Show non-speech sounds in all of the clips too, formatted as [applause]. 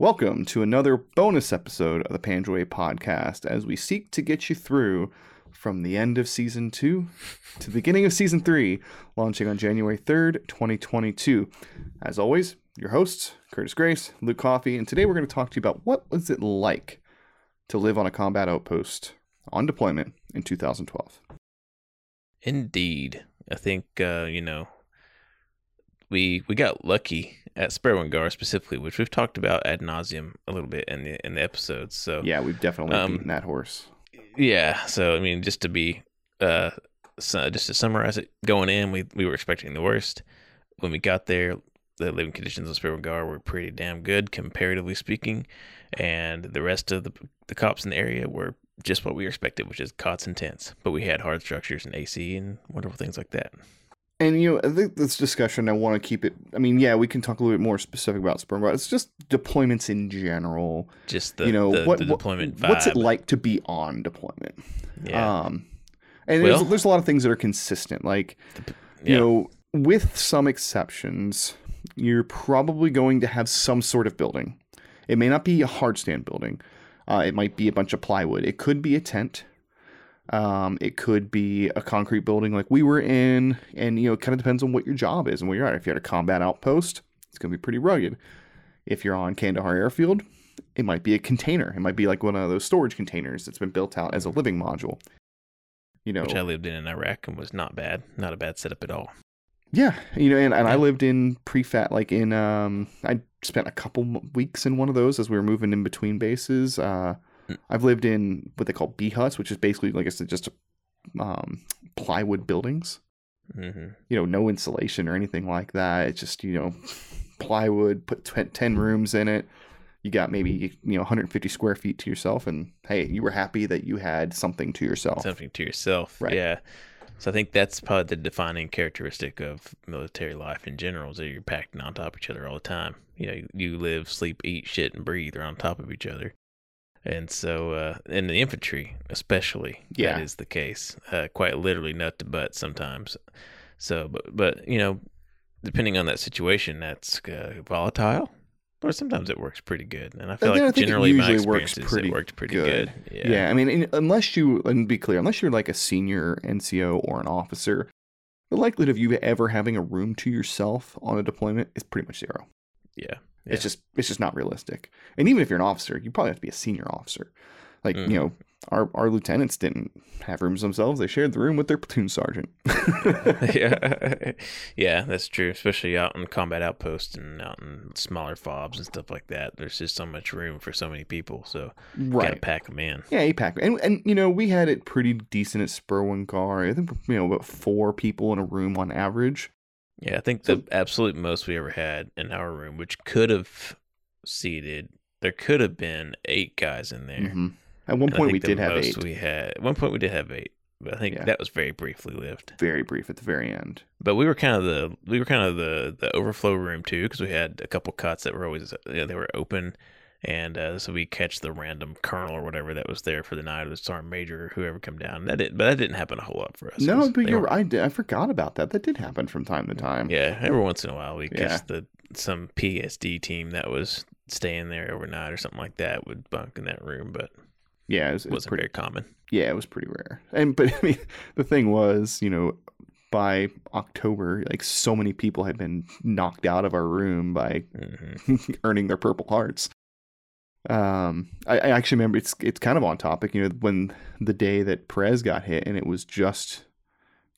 Welcome to another bonus episode of the Panjwai podcast as we seek to get you through from the end of season two to the beginning of season three, launching on January 3rd, 2022. As always, your hosts, Curtis Grace, Luke Coffey, and today we're going to talk to you about what was it like to live on a combat outpost on deployment in 2012. Indeed. I think uh, you know we we got lucky at Sperwan Ghar specifically, which we've talked about ad nauseum a little bit in the in the episodes. So Yeah, we've definitely Um, beaten that horse. yeah. So I mean, just to be uh, so, just to summarize it, going in, we we were expecting the worst. When we got there, the living conditions of Sperwan Ghar were pretty damn good, comparatively speaking, and the rest of the the cops in the area were just what we expected, which is cots and tents. But we had hard structures and AC and wonderful things like that. And you know, I think this discussion I want to keep it. I mean, yeah, we can talk a little bit more specific about Sperm, but it's just deployments in general. Just the you know, the, what, the what- deployment vibe. what's it like to be on deployment? Yeah. Um, and Well- there's, there's a lot of things that are consistent. Like, you Yeah. know, with some exceptions, you're probably going to have some sort of building. It may not be a hard stand building. Uh, it might be a bunch of plywood. It could be a tent. Um, it could be a concrete building like we were in, and you know, it kind of depends on what your job is and where you're at. If you're at a combat outpost, it's going to be pretty rugged. If you're on Kandahar Airfield, it might be a container. It might be like one of those storage containers that's been built out as a living module. You know, which I lived in in Iraq and was not bad, not a bad setup at all. Yeah, you know, and, and I lived in prefat, like in um, I spent a couple weeks in one of those as we were moving in between bases. Uh. I've lived in what they call bee huts, which is basically like I said, just um, plywood buildings. hmm You know, no insulation or anything like that. It's just you know, plywood. Put tw- ten rooms in it. You got maybe you know 150 square feet to yourself, and hey, you were happy that you had something to yourself. Something to yourself, Right. yeah. So I think that's probably the defining characteristic of military life in general is that you're packed on top of each other all the time. You know, you, you live, sleep, eat, shit, and breathe are on top of each other. And so, uh, in the infantry, especially, Yeah. that is the case. Uh, quite literally, nut to butt sometimes. So, but but you know, depending on that situation, that's uh, volatile, or sometimes it works pretty good. And I feel I like it generally my usually works experiences, pretty it worked pretty good. good. Yeah. I mean, in- unless you, and be clear, unless you're like a senior NCO or an officer, the likelihood of you ever having a room to yourself on a deployment is pretty much zero. yeah. It's just, it's just not realistic. And even if you're an officer, you probably have to be a senior officer. Like, Mhm. you know, our, our lieutenants didn't have rooms themselves. They shared the room with their platoon sergeant. [laughs] [laughs] yeah, [laughs] yeah, that's true. Especially out in combat outposts and out in smaller fobs and stuff like that. There's just so much room for so many people, so you gotta right. pack them in. Yeah, APAC. And, and, you know, we had it pretty decent at Sperwan Ghar. I think, you know, about four people in a room on average. Yeah, I think So- the absolute most we ever had in our room, which could have seated, there could have been eight guys in there. hmm At one And point, we did have eight. We had at one point we did have eight, but I think Yeah. that was very briefly lived. Very brief at the very end. But we were kind of the we were kind of the the overflow room too because we had a couple cots that were always you know, they were open, and uh, so we catch the random colonel or whatever that was there for the night or the sergeant major or whoever come down. That did, but that didn't happen a whole lot for us. No, but you're were- I, did, I forgot about that. That did happen from time to time. Yeah, every once in a while we Yeah. catch the some PSD team that was staying there overnight or something like that would bunk in that room, but yeah, it was, it it was wasn't pretty. very common. Yeah, it was pretty rare. And but [laughs] I mean, the thing was, you know, by October, like so many people had been knocked out of our room by hmm [laughs] earning their Purple Hearts. Um, I, I actually remember it's it's kind of on topic. You know, when the day that Perez got hit and it was just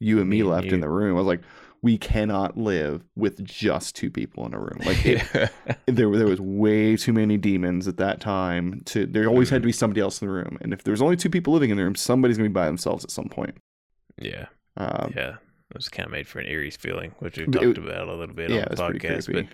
you and me, Me and left in the room, I was like, we cannot live with just two people in a room. Like it, [laughs] there there was way too many demons at that time. To there always had to be somebody else in the room, and if there's only two people living in the room, somebody's gonna be by themselves at some point. yeah, Um, yeah. It was kind of made for an eerie feeling, which we It- talked about a little bit yeah, on the podcast. But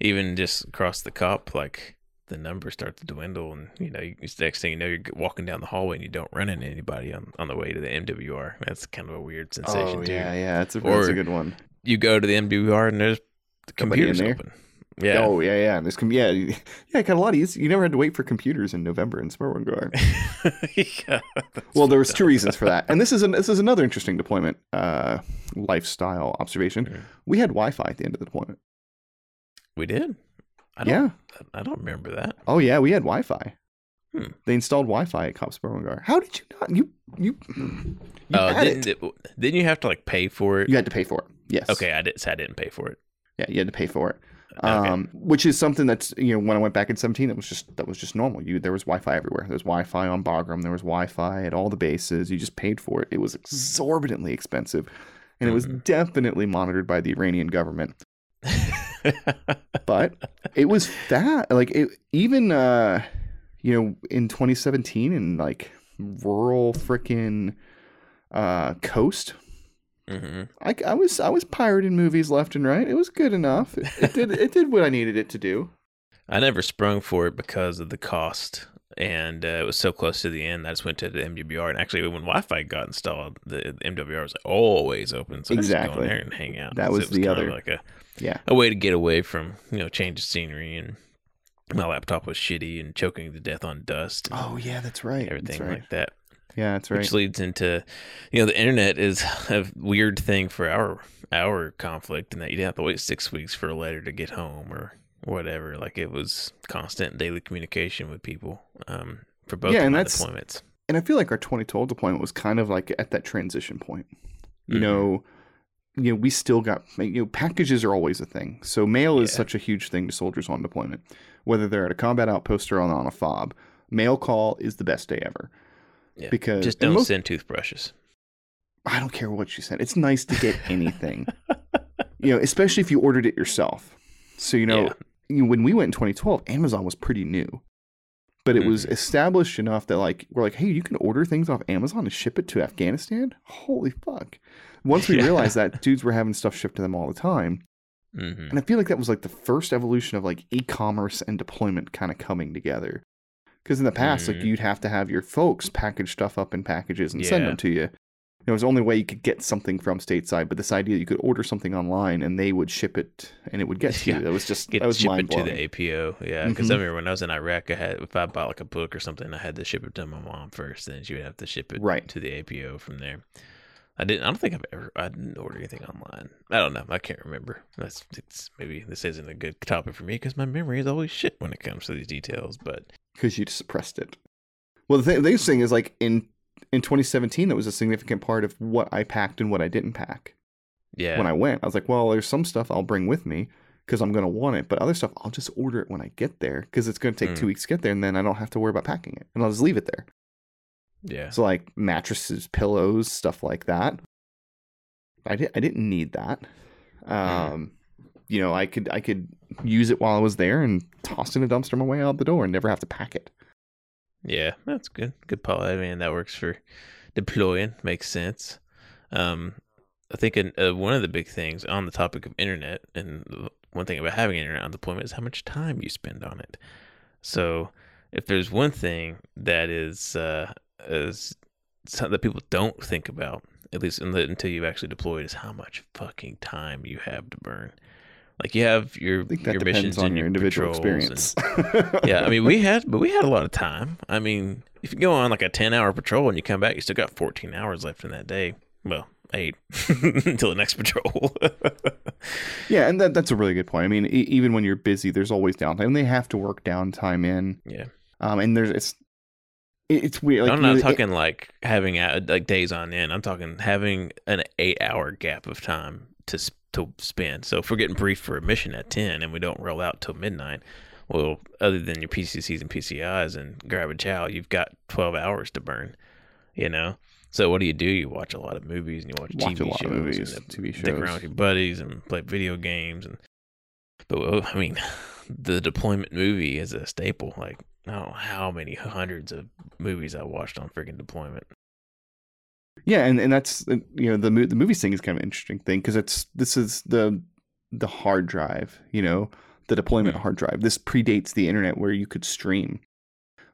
even just across the cop, like the numbers start to dwindle, and you know, you, next thing you know, you're walking down the hallway and you don't run into anybody on, on the way to the MWR. That's kind of a weird sensation oh too. yeah, yeah, that's a that's a good one. You go to the MWR and there's the computers open. Yeah. Oh yeah, yeah. And there's com- yeah, [laughs] yeah. Kind of a lot easier. You never had to wait for computers in November in Sperwan Ghar. [laughs] yeah, that's well, there was two reasons for that, and this is an, this is another interesting deployment uh, lifestyle observation. Mhm. We had Wi-Fi at the end of the deployment. We did. I don't, Yeah. I don't remember that. Oh yeah, we had Wi-Fi. Hmm. They installed Wi-Fi at Cops Beauregard. How did you not? You you. you Oh, had didn't it. didn't you have to like pay for it? You had to pay for it. Yes. Okay, I did. So I didn't pay for it. Yeah, you had to pay for it. Okay. Um, which is something that's you know when I went back in 17, that was just that was just normal. You there was Wi-Fi everywhere. There was Wi-Fi on Bagram. There was Wi-Fi at all the bases. You just paid for it. It was exorbitantly expensive, and it was Mhm. definitely monitored by the Iranian government. [laughs] But it was fat. Like it even uh, you know in 2017 in like rural frickin' uh, Khost. hmm I, I was I was pirating movies left and right. It was good enough. It, it did it did what I needed it to do. I never sprung for it because of the cost, and uh, it was so close to the end. I just went to the MWR, and actually, when Wi-Fi got installed, the, the MWR was like always open, so I just go Exactly. in there and hang out. That So was the other- like a Yeah. a way to get away from you know change of scenery, and my laptop was shitty and choking to death on dust. Oh yeah, that's right. everything that's right. like that. yeah, that's right. which leads into you know the internet is [laughs] a weird thing for our our conflict in that you didn't have to wait six weeks for a letter to get home or whatever like it was constant daily communication with people um for both Yeah, and that's- deployments and I feel like our 2012 deployment was kind of like at that transition point. You Mhm. know, you know, we still got you know packages are always a thing. So mail is Yeah. such a huge thing to soldiers on deployment, whether they're at a combat outpost or on, on a fob. Mail call is the best day ever. Yeah, Because just don't most- send toothbrushes I don't care what you send. It's nice to get anything. [laughs] you know, especially if you ordered it yourself. So you know, Yeah. you know, when we went in 2012, Amazon was pretty new, but it was Mhm. established enough that like we're like, hey, you can order things off Amazon and ship it to Afghanistan. Holy fuck! Once we [laughs] Yeah. realized that, dudes were having stuff shipped to them all the time, hmm and I feel like that was like the first evolution of like e-commerce and deployment kind of coming together. Because in the past, like Mhm. you'd have to have your folks package stuff up in packages and send them to you. It was the only way you could get something from stateside, but this idea you could order something online and they would ship it and it would get [laughs] to Yeah. you. That was just Get that was ship it to the APO, yeah. Because Mhm. I remember when I was in Iraq, I had if I bought like a book or something, I had to ship it to my mom first, then she would have to ship it Right. to the APO from there. I didn't. I don't think I've ever. I didn't order anything online. I don't know. I can't remember. That's. It's maybe this isn't a good topic for me because my memory is always shit when it comes to these details. But because you suppressed it. Well, the thing, the thing is like in in 2017, that was a significant part of what I packed and what I didn't pack. yeah, When I went, I was like, well, there's some stuff I'll bring with me because I'm gonna want it, but other stuff I'll just order it when I get there because it's gonna take Mm. two weeks to get there, and then I don't have to worry about packing it, and I'll just leave it there. yeah, So like mattresses, pillows, stuff like that. I did I didn't need that. Um, you know, I could I could use it while I was there and toss it in a dumpster on my way out the door and never have to pack it. Yeah. That's good. Good, Paul. I mean, that works for deploying. Makes sense. Um, I think uh, one of the big things on the topic of internet, and one thing about having internet on deployment is how much time you spend on it. So, if there's one thing that is uh, is something that people don't think about, at least until you've actually deployed, is how much fucking time you have to burn. Like you have your I think that your depends missions on and your individual patrols and- experience. [laughs] yeah, I mean, we [laughs] had, but we had a lot of time. I mean, if you go on like a 10 hour patrol and you come back, you still got 14 hours left in that day. Well, eight [laughs] until the next patrol. yeah, and that that's a really good point. I mean, e- even when you're busy, there's always downtime. They have to work downtime in. yeah. Um, and there's it's it's weird. Like, I'm you not know, it- talking like having like days on end. I'm talking having an eight hour gap of time to to spend. So if we're getting briefed for a mission at 10 and we don't roll out till midnight, well, other than your PCCs and PCIs and grab a chow, you've got 12 hours to burn, you know? So what do you do? You watch a lot of movies and you watch, Watch a TV lot of shows movies, and TV dick around with your buddies and play video games and but I mean [laughs] the deployment movie is a staple like I don't know how many hundreds of movies I watched on freaking deployment. Yeah, and, and that's uh, you know the the movies thing is kind of an interesting thing because it's this is the the hard drive, you know, the deployment Hmm. hard drive. This predates the internet where you could stream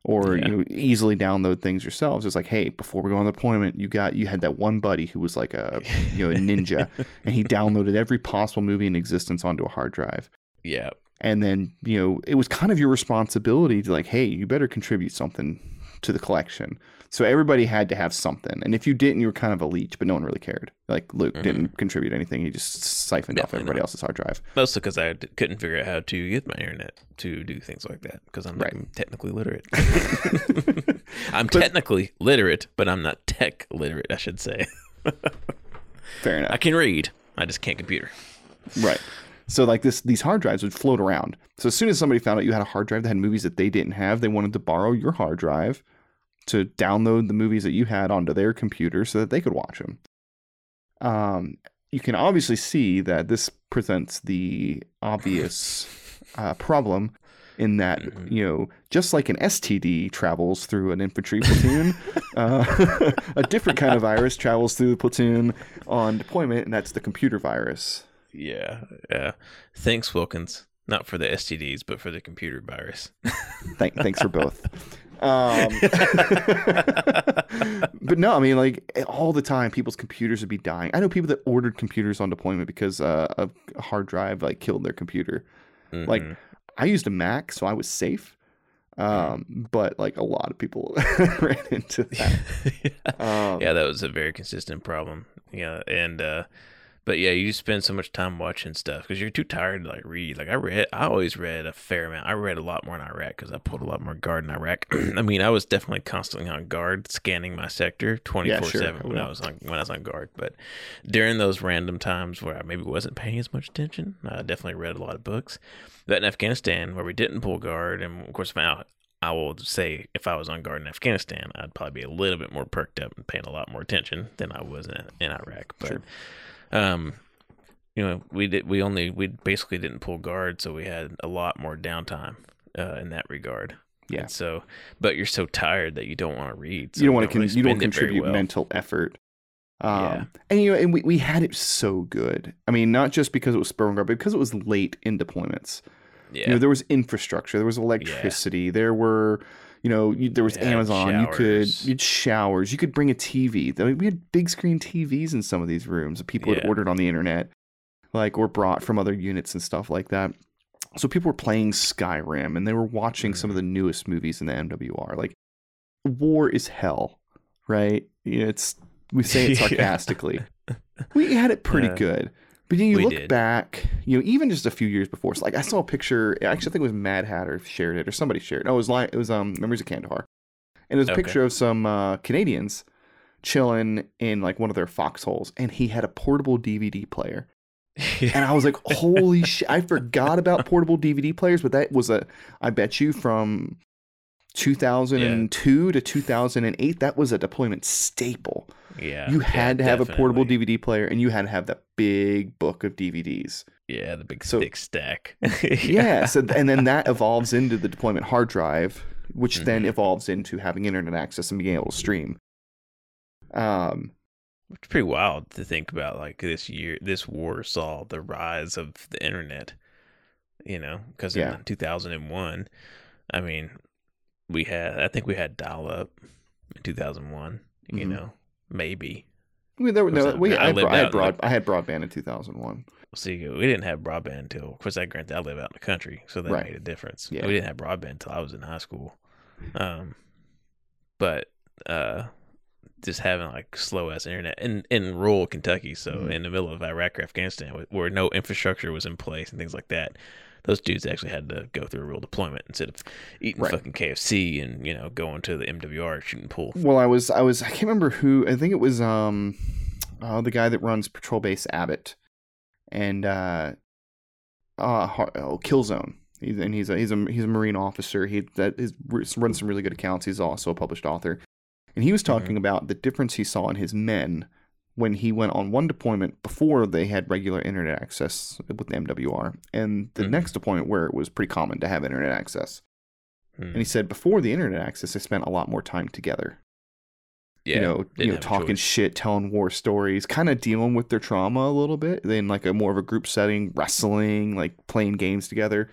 or Yeah. you know, easily download things yourselves. It's like, hey, before we go on deployment, you got you had that one buddy who was like a you know a ninja, [laughs] and he downloaded every possible movie in existence onto a hard drive. yeah. And then you know it was kind of your responsibility to like, hey, you better contribute something to the collection. So everybody had to have something. And if you didn't, you were kind of a leech, but no one really cared. Like Luke Mhm. didn't contribute anything. He just siphoned off everybody not. else's hard drive. Mostly because I d- couldn't figure out how to get my internet to do things like that because I'm not Right. technically literate. [laughs] I'm technically literate, but I'm not tech literate, I should say. [laughs] Fair enough. I can read, I just can't computer. Right. So like this, these hard drives would float around. So as soon as somebody found out you had a hard drive that had movies that they didn't have, they wanted to borrow your hard drive to download the movies that you had onto their computer so that they could watch them. Um, you can obviously see that this presents the obvious [laughs] uh, problem in that Mhm. you know just like an STD travels through an infantry platoon, [laughs] uh, [laughs] a different kind of virus travels through the platoon on deployment, and that's the computer virus. Yeah, yeah. Thanks, Wilkins. Not for the STDs, but for the computer virus. Thank, thanks for both. Um, [laughs] but no, I mean, like all the time, people's computers would be dying. I know people that ordered computers on deployment because uh, a hard drive like killed their computer. Like Mhm. I used a Mac, so I was safe. Um, but like a lot of people [laughs] ran into that. [laughs] Um, yeah, that was a very consistent problem. Yeah, and uh but yeah, you spend so much time watching stuff because you're too tired to like read. Like I read, I always read a fair amount. I read a lot more in Iraq because I pulled a lot more guard in Iraq. [clears throat] I mean, I was definitely constantly on guard, scanning my sector twenty four seven when I was on when I was on guard. But during those random times where I maybe wasn't paying as much attention, I definitely read a lot of books. But in Afghanistan, where we didn't pull guard, and of course now I will say if I was on guard in Afghanistan, I'd probably be a little bit more perked up and paying a lot more attention than I was in, in Iraq. But, Sure. Um, you know, we did we only we basically didn't pull guard, so we had a lot more downtime uh, in that regard. Yeah. And so, but you're so tired that you don't want to read. so you don't want to really you don't spend it very contribute well. mental effort. Um, Yeah. and you know, and we, we had it so good. I mean, not just because it was spur guard, but because it was late in deployments. Yeah. You know, there was infrastructure, there was electricity, there were, you know, you, there was had Amazon. You could you had showers. You could bring a TV. I mean, we had big screen TVs in some of these rooms that people had ordered on the internet, like or brought from other units and stuff like that. So people were playing Skyrim and they were watching some of the newest movies in the MWR. Like, war is hell, right? Yeah, It's we say it [laughs] Yeah. sarcastically. we had it [laughs] pretty good. But then you we look did. back, you know, even just a few years before. So like I saw a picture. Actually, I think it was Mad Hatter shared it, or somebody shared. it. No, it was like it was um Memories of Kandahar, and it was a Okay. picture of some uh, Canadians chilling in like one of their foxholes, and he had a portable DVD player. [laughs] And I was like, holy shit! I forgot about portable DVD players, but that was a, I bet you from 2002 to 2008, that was a deployment staple. yeah. You yeah, had to have a portable. DVD player, and you had to have that big book of DVDs. Yeah, the big So- thick stack. [laughs] Yeah. so and then that evolves into the deployment hard drive, which then Mhm. evolves into having internet access and being able to stream. Um, It's pretty wild to think about. Like this year, this war saw the rise of the internet. You know, because Yeah. in 2001, I mean, we had I think we had dial up in 2001. You Mhm. know, maybe. we, there, were- no, we, I I, I, had broad, I had broadband in 2001. See, we didn't have broadband until, of course, I granted I live out in the country, so that Right. made a difference. Yeah. We didn't have broadband until I was in high school. Um, but uh, just having like slow ass internet in in rural Kentucky, so Mhm. in the middle of Iraq or Afghanistan, where no infrastructure was in place and things like that. Those dudes actually had to go through a real deployment instead of eating Right. fucking KFC and you know going to the MWR shooting pool. Well, I was, I was, I can't remember who. I think it was um, uh, the guy that runs Patrol Base Abbott, and uh, uh, oh, Killzone. He's, and he's a he's a he's a Marine officer. He that is runs some really good accounts. He's also a published author, and he was talking about the difference he saw in his men when he went on one deployment before they had regular internet access with the MWR, and the Mhm. next deployment where it was pretty common to have internet access. Hmm. And he said before the internet access, they spent a lot more time together yeah, you know, you know, talking shit, telling war stories, kind of dealing with their trauma a little bit. Then like a more of a group setting, wrestling, like playing games together.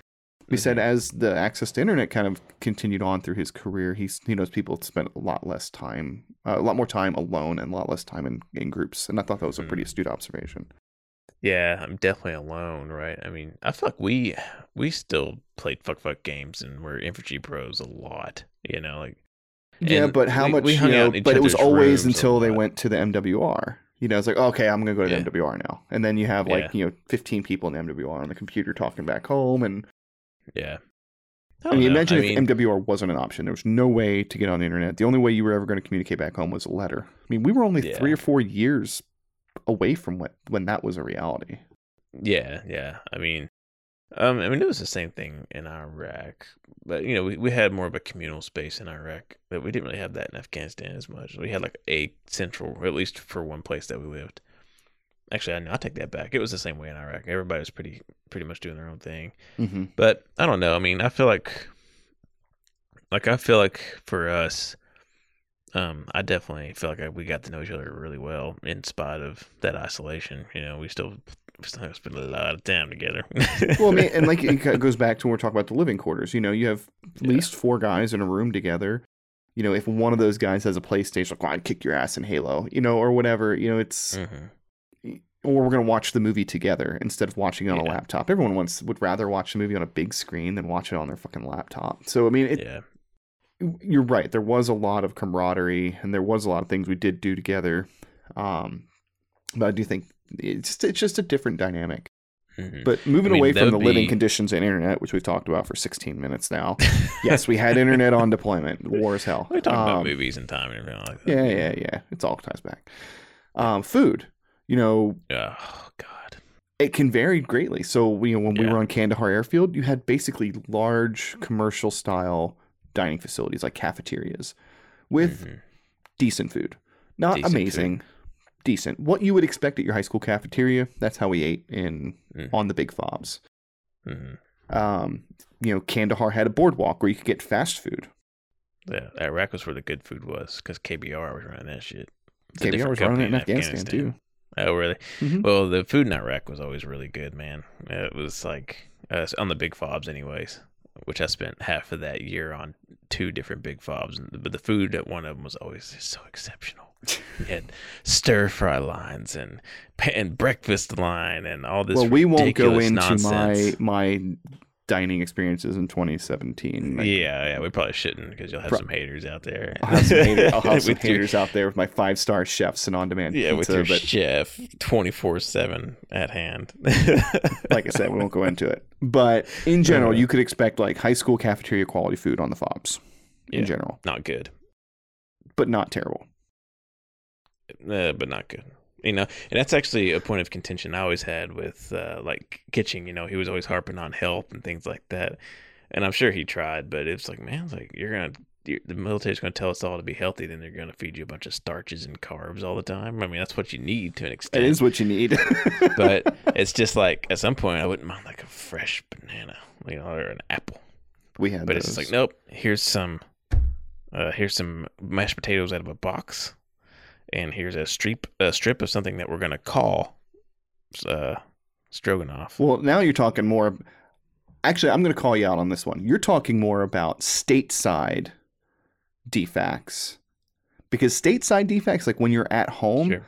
He said Mhm. as the access to internet kind of continued on through his career, he's he knows people spent a lot less time, uh, a lot more time alone, and a lot less time in, in groups. And I thought that was a pretty Mhm. astute observation. Yeah, I'm definitely alone, right? I mean, I feel like we we still played fuck fuck games and we're infantry pros a lot. You know, like Yeah, but how we- much? we you know, out but it was always until they went to the MWR. You know, it's like okay, I'm gonna go to Yeah. the MWR now, and then you have like Yeah. you know 15 people in the MWR on the computer talking back home, and Yeah. I mean, know. imagine I if mean, MWR wasn't an option. There was no way to get on the internet. The only way you were ever going to communicate back home was a letter. I mean, we were only Yeah. three or four years away from what when that was a reality. Yeah, yeah. I mean, um, I mean, it was the same thing in Iraq, but you know, we, we had more of a communal space in Iraq, but we didn't really have that in Afghanistan as much. We had like a central, or at least for one place that we lived. Actually, I know I take that back. It was the same way in Iraq. Everybody was pretty, pretty much doing their own thing. Mm-hmm. But I don't know. I mean, I feel like, like I feel like for us, um, I definitely feel like we got to know each other really well in spite of that isolation. You know, we still, we still spend a lot of time together. Well, I mean, and like it [laughs] goes back to when we're talking about the living quarters. You know, you have at Yeah. least four guys in a room together. You know, if one of those guys has a PlayStation, like, well, I'd kick your ass in Halo, you know, or whatever. You know, it's Mhm. Or we're gonna watch the movie together instead of watching it on a laptop. Everyone wants would rather watch the movie on a big screen than watch it on their fucking laptop. So I mean, it, yeah, you're right. There was a lot of camaraderie, and there was a lot of things we did do together. Um, but I do think it's just, it's just a different dynamic. Mhm. But moving I mean, away from the would living conditions and internet, which we've talked about for 16 minutes now. [laughs] yes, we had internet on deployment. War as hell. we talk about Um, movies and time and everything like that. Yeah, yeah, yeah. It's all ties back. Um, food. You know, Oh God. it can vary greatly. So you know, when we were on Kandahar Airfield, you had basically large commercial style dining facilities like cafeterias with Mhm. decent food. Not Decent amazing, decent. What you would expect at your high school cafeteria. That's how we ate in Mm. on the big fobs. Mhm. Um, you know, Kandahar had a boardwalk where you could get fast food. Yeah, Iraq was where the good food was because KBR was running that shit. It's KBR was running it in company Afghanistan, too. Oh, really? Mhm. Well, the food in Iraq was always really good, man. It was like uh, on the big fobs, anyways. Which I spent half of that year on two different big fobs, but the food at one of them was always so exceptional. You had [laughs] stir fry lines and and breakfast line and all this. Well, we won't go into nonsense. my my dining experiences in 2017. Like, yeah, yeah, we probably shouldn't because you'll have Pro- some haters out there. I'll have some, hater, I'll have [laughs] some With your- haters out there with my five star chefs and on demand Yeah, with your but chef twenty four seven at hand. [laughs] like I said, we won't go into it. But in general, Uh. you could expect like high school cafeteria quality food on the fobs in general, not good, but not terrible. uh, but not good. You know, and that's actually a point of contention I always had with uh, like Kitching. You know, he was always harping on health and things like that, and I'm sure he tried, but it's like, man, it's like you're gonna. You're, the military's going to tell us all to be healthy, then they're going to feed you a bunch of starches and carbs all the time. I mean, that's what you need to an extent. It is what you need. [laughs] but it's just like at some point I wouldn't mind like a fresh banana, you know, or an apple. we had But it's just like, nope. Here's some, uh, here's some mashed potatoes out of a box, and here's a strip, a strip of something that we're gonna call, uh, stroganoff. Well, now you're talking more. Actually, I'm going to call you out on this one. You're talking more about stateside DFACs because stateside DFACs, like when you're at home, Sure.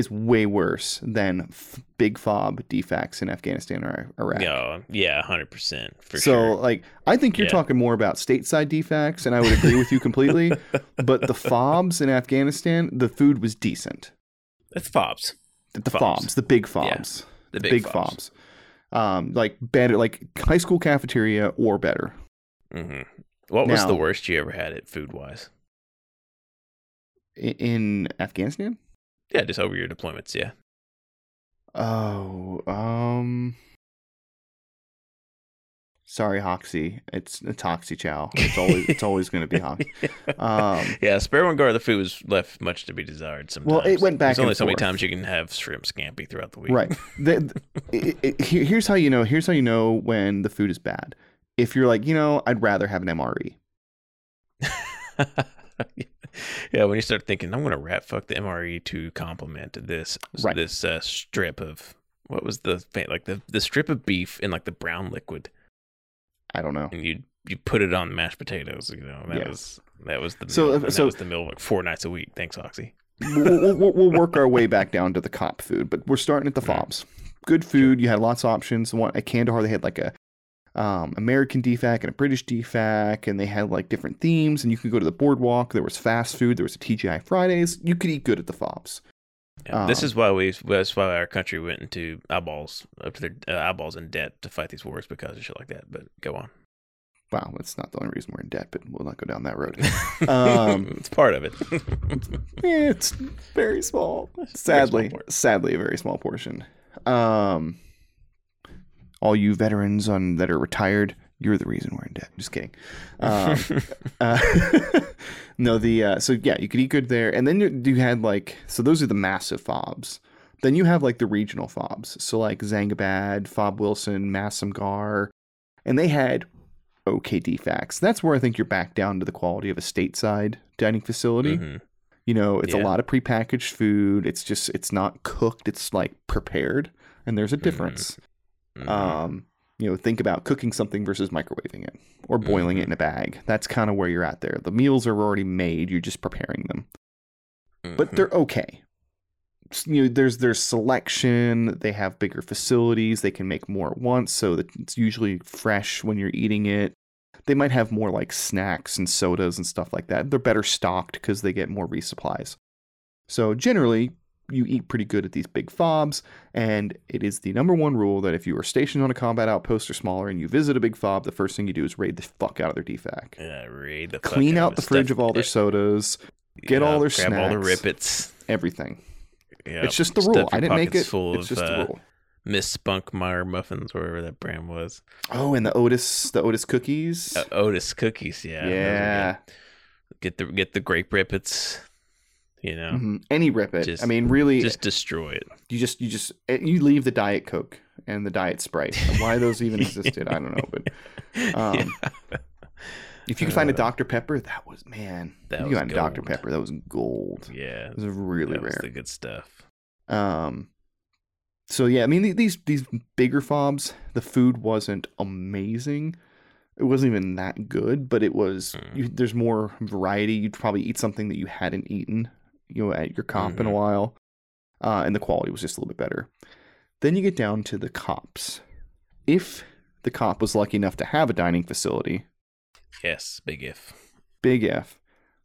Is way worse than f- big fob DFACs in Afghanistan or Iraq. No, yeah, hundred percent for so, sure. like, I think you're Yeah. talking more about stateside DFACs, and I would agree with you completely. [laughs] but the fobs in Afghanistan, the food was decent. It's fobs, The, the Fobs. fobs, the big fobs, the big, big, fobs. Um, like better, like high school cafeteria or better. hmm What was the worst you ever had it food wise? In Afghanistan. Yeah, just over your deployments. Yeah. Oh, um, sorry, Hoxie. It's it's Hoxie Chow. It's always it's always going to be Hoxie. [laughs] Um, yeah, Sperwan Ghar. The food was left much to be desired. Sometimes. Well, it went back There's only and so many times you can have shrimp scampi throughout the week. Right. The, [laughs] it- it- here's how you know. Here's how you know when the food is bad. If you're like, you know, I'd rather have an. MRE. [laughs] yeah, [laughs] when you start thinking, I'm going to rat fuck the MRE to complement this Right. this uh, strip of what was the like the the strip of beef in like the brown liquid, I don't know. and you you put it on mashed potatoes. You know that Yeah. was that was the So, meal, so- that was the meal like four nights a week. Thanks, Oxy. we'll, we'll, we'll work our way back down to the cop food, but we're starting at the [laughs] fobs. Good food. You had lots of options. One at Kandahar, they had like a um, American DFAC and a British DFAC, and they had like different themes. And you could go to the boardwalk. There was fast food. There was a TGI Fridays. You could eat good at the fobs. Yeah, this Um, is why we. That's why our country went into eyeballs up to their uh, eyeballs in debt to fight these wars because of shit like that. But go on. Wow, that's not the only reason we're in debt, but we'll not go down that road. [laughs] Um, it's part of it. [laughs] It's very small. Very Sadly, small sadly, a very small portion. Um, all you veterans on that are retired, you're the reason we're in debt. Just kidding. Um, [laughs] uh, [laughs] no, the uh, so yeah, you could eat good there, and then you, you had like so those are the massive fobs. Then you have like the regional fobs, so like Zangabad, Fob Wilson, Masum Ghar, and they had okay DFACs. That's where I think you're back down to the quality of a stateside dining facility. Mhm. You know, it's a lot of prepackaged food. It's just it's not cooked. It's like prepared, and there's a difference. Mhm. Um, you know, think about cooking something versus microwaving it or boiling it in a bag. That's kind of where you're at there. The meals are already made. You're just preparing them, but Mhm. they're okay. You know, there's there's selection. They have bigger facilities. They can make more at once, so that it's usually fresh when you're eating it. They might have more like snacks and sodas and stuff like that. They're better stocked because they get more resupplies. So generally, you eat pretty good at these big fobs, and it is the number one rule that if you are stationed on a combat outpost or smaller and you visit a big fob, the first thing you do is raid the fuck out of their DFAC. Yeah, raid the Clean out the stuff. fridge of all their Yeah, sodas, get all their grab all the snacks. Rip Its. everything. Yeah, it's just the rule. I didn't make it. Full It's of, just the uh, rule. Miss Spunkmeyer muffins, whatever that brand was. Oh, and the Otis, the Otis cookies. Uh, Otis cookies, yeah. yeah. Get the get the grape Rip Its. You know, Mhm. Any Rip It. Just- I mean, really, just destroy it. you just you just eh, you leave the Diet Coke and the Diet Sprite. Why those even [laughs] existed, I don't know. But [laughs] um, if you could find a Uh, Dr Pepper, that was man. that you was find a Dr. Pepper, that was gold. yeah, It was really that was rare. the good stuff. Um, so yeah, I mean these these bigger fobs, the food wasn't amazing. It wasn't even that good, but it was. Mm. You, there's more variety. You'd probably eat something that you hadn't eaten, you know, at your comp in a Mhm. while, uh, and the quality was just a little bit better. Then you get down to the cops. If the cop was lucky enough to have a dining facility, Yes, big if. big if,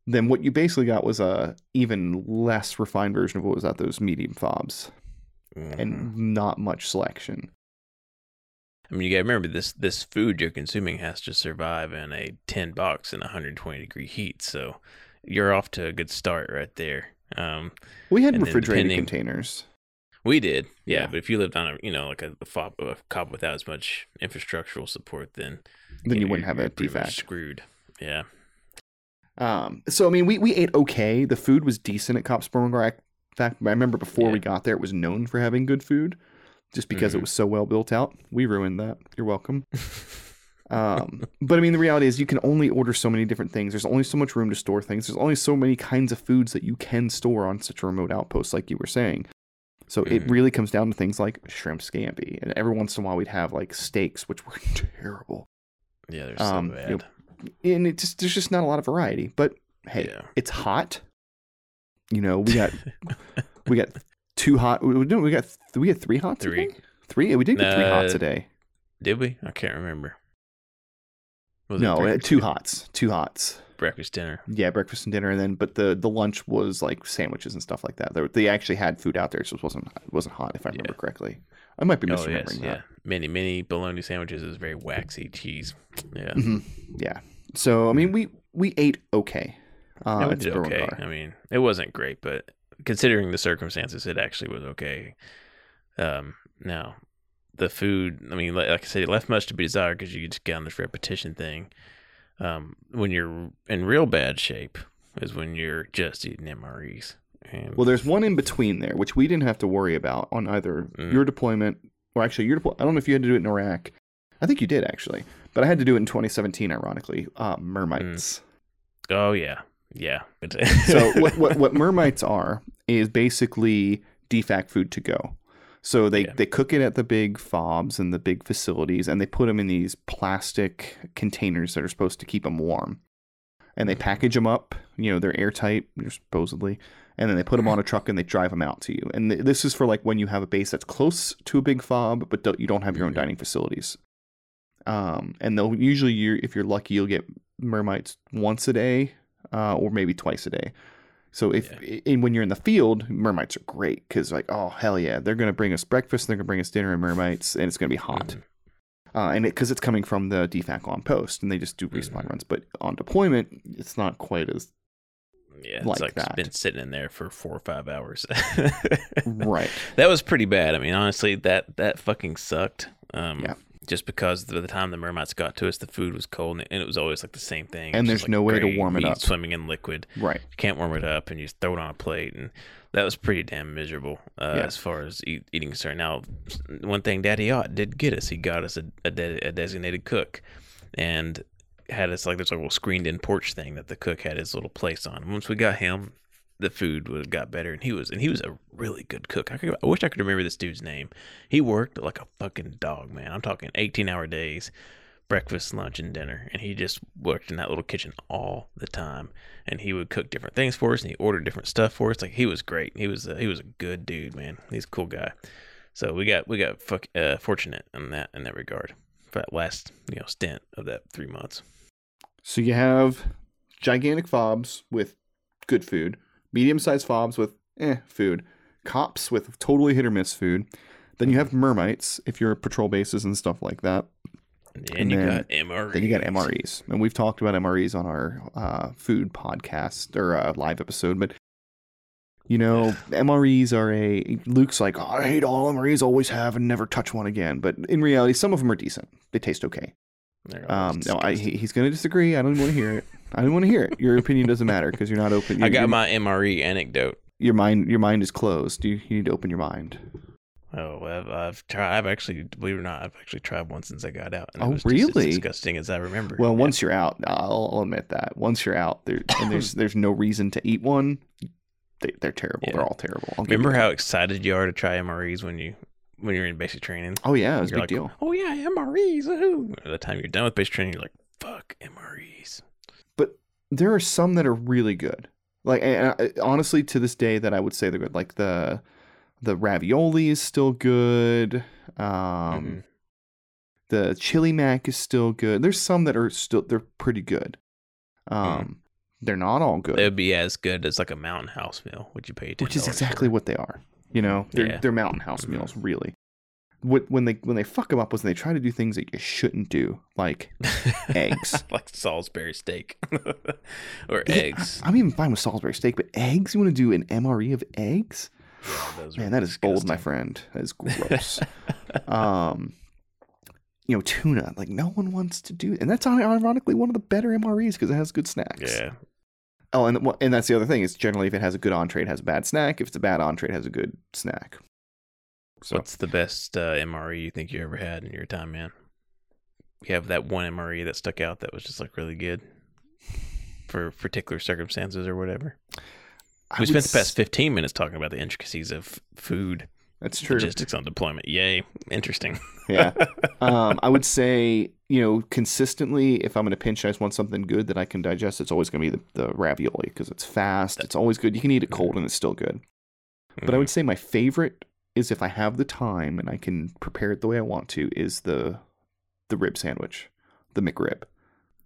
then what you basically got was a even less refined version of what was at those medium fobs, Mhm. and not much selection. I mean, you gotta remember this: this food you're consuming has to survive in a tin box in 120 degree heat. So you're off to a good start right there. Um, We had refrigerated containers. we did, yeah, Yeah. But if you lived on a, you know, like a, a, fob, a cop without as much infrastructural support, then Then you know, wouldn't have a much Screwed. Yeah. Um, so I mean, we, we ate okay. The food was decent at COP Sperwan Ghar. In fact, I remember before we got there, it was known for having good food, just because it Mhm. was so well built out. We ruined that. You're welcome. [laughs] Um, but I mean, the reality is you can only order so many different things. There's only so much room to store things. There's only so many kinds of foods that you can store on such a remote outpost, like you were saying. So it Mhm. really comes down to things like shrimp scampi, and every once in a while we'd have like steaks, which were [laughs] terrible. yeah, they're Um, so you bad. And it just there's just not a lot of variety. But hey, Yeah. it's hot. You know, we got [laughs] we got two hot. We, we, we got we got three hots. Three. today? Three. We did get three Uh, a day. Did we? I can't remember. It No, uh, two hots. Two hots. breakfast dinner. Yeah, breakfast and dinner, and then but the the lunch was like sandwiches and stuff like that. They, they actually had food out there, so it wasn't it wasn't hot if I remember Yeah. correctly. I might be Oh misremembering yes, that. yeah. Many many bologna sandwiches is very waxy cheese. Yeah. hmm Yeah. So I mean, we we ate okay. Uh, we did okay. I mean, it wasn't great, but considering the circumstances, it actually was okay. Um, now the food, I mean, like, like I said, it left much to be desired because you just get on this repetition thing. Um, when you're in real bad shape is when you're just eating MREs. And Well, there's one in between there, which we didn't have to worry about on either Mm. your deployment or actually your deployment. I don't know if you had to do it in Iraq. I think you did actually, but I had to do it in 2017. Ironically, uh, mermites. oh yeah, yeah. [laughs] so what, what what mermites are is basically DFAC food to go. So they, Yeah. they cook it at the big fobs and the big facilities, and they put them in these plastic containers that are supposed to keep them warm. And they package them up. You know, they're airtight, supposedly. And then they put them on a truck and they drive them out to you. And th- this is for like when you have a base that's close to a big fob, but don't, you don't have your own Mhm. dining facilities. Um, and they'll usually, you if you're lucky, you'll get mermites once a day, uh, or maybe twice a day. So if and when you're in the field, mermites are great because like oh hell yeah, they're gonna bring us breakfast, they're gonna bring us dinner and mermites, and it's gonna be hot. Mhm. Uh, and because it's coming from the DFAC on post, and they just do resupply Mhm. runs. But on deployment, it's not quite as Yeah, it's like like, that. it's been sitting in there for four or five hours. right. [laughs] That was pretty bad. I mean, honestly, that that fucking sucked. Um, Yeah. Just because by the time the mermites got to us, the food was cold, and it, was always like the same thing. And there's just, no way to warm it up. Swimming in liquid, Right. you can't warm it up, and you just throw it on a plate, and that was pretty damn miserable uh, Yeah. as far as eat, eating concerned. Now, one thing Daddy Ott did get us, he got us a, a, de- a designated cook, and had us like this little screened-in porch thing that the cook had his little place on. And once we got him, the food got better, and he was and he was a really good cook. I, could, I wish I could remember this dude's name. He worked like a fucking dog, man. I'm talking 18-hour days, breakfast, lunch, and dinner, and he just worked in that little kitchen all the time. And he would cook different things for us, and he ordered different stuff for us. Like he was great. He was a, he was a good dude, man. He's a cool guy. So we got we got fuck, uh, fortunate in that in that regard for that last you know stint of that three months. So you have gigantic fobs with good food, medium sized fobs with eh food, cops with totally hit or miss food. Then you have mermites if you're patrol bases and stuff like that. And, And you then- got MREs. Then you got MREs, and we've talked about MREs on our uh, food podcast or uh, live episode. But you know, MREs are a Luke's like oh, I hate all MREs, always have, and never touch one again. But in reality, some of them are decent. They taste okay. Um, no, I, he, he's going to disagree. I don't even want to hear it. [laughs] I don't want to hear it. Your opinion doesn't matter because you're not open. I got my MRE anecdote. your mind. Your mind is closed. You, you need to open your mind. Oh, I've, I've tried. I've actually, believe it or not, I've actually tried one since I got out. And Oh, it was just as really? disgusting as I remember. Well, Yeah. once you're out, I'll, I'll admit that. Once you're out, there and there's [laughs] there's no reason to eat one. They, they're terrible. Yeah. They're all terrible. I'll remember how excited you are to try MREs when you when you're in basic training. Oh yeah, it was a big like, deal. Oh yeah, MREs. Woohoo. By the time you're done with basic training, you're like, fuck MREs. There are some that are really good. Like I, honestly, to this day, that I would say they're good. Like the the ravioli is still good. Um, Mhm. the chili mac is still good. There's some that are still they're pretty good. Um, they're not all good, It would be as good as like a mountain house meal. Would you pay $10 which is for? exactly what they are. You know, they're Yeah. they're mountain house meals, really. What when they when they fuck them up was when they try to do things that you shouldn't do, like [laughs] eggs. like Salisbury steak [laughs] or Yeah, eggs. I, am even fine with Salisbury steak, but eggs? You want to do an MRE of eggs? [sighs] Yeah, Man, that is bold, my friend. That is gross. [laughs] um, you know, tuna. Like no one wants to do, and that's ironically one of the better MREs because it has good snacks. Yeah. Oh, and and that's the other thing is generally if it has a good entree, it has a bad snack. If it's a bad entree, it has a good snack. So What's the best uh, MRE you think you ever had in your time, man? You have that one MRE that stuck out that was just like really good for particular circumstances or whatever. I We spent the past 15 minutes talking about the intricacies of food That's true. logistics on deployment. Yay, interesting. Yeah. [laughs] um, I would say, you know, consistently, if I'm going to pinch, I just want something good that I can digest. It's always going to be the, the ravioli because it's fast. It's always good. You can eat it cold and it's still good. But I would say my favorite is if I have the time and I can prepare it the way I want to is the the rib sandwich, the McRib.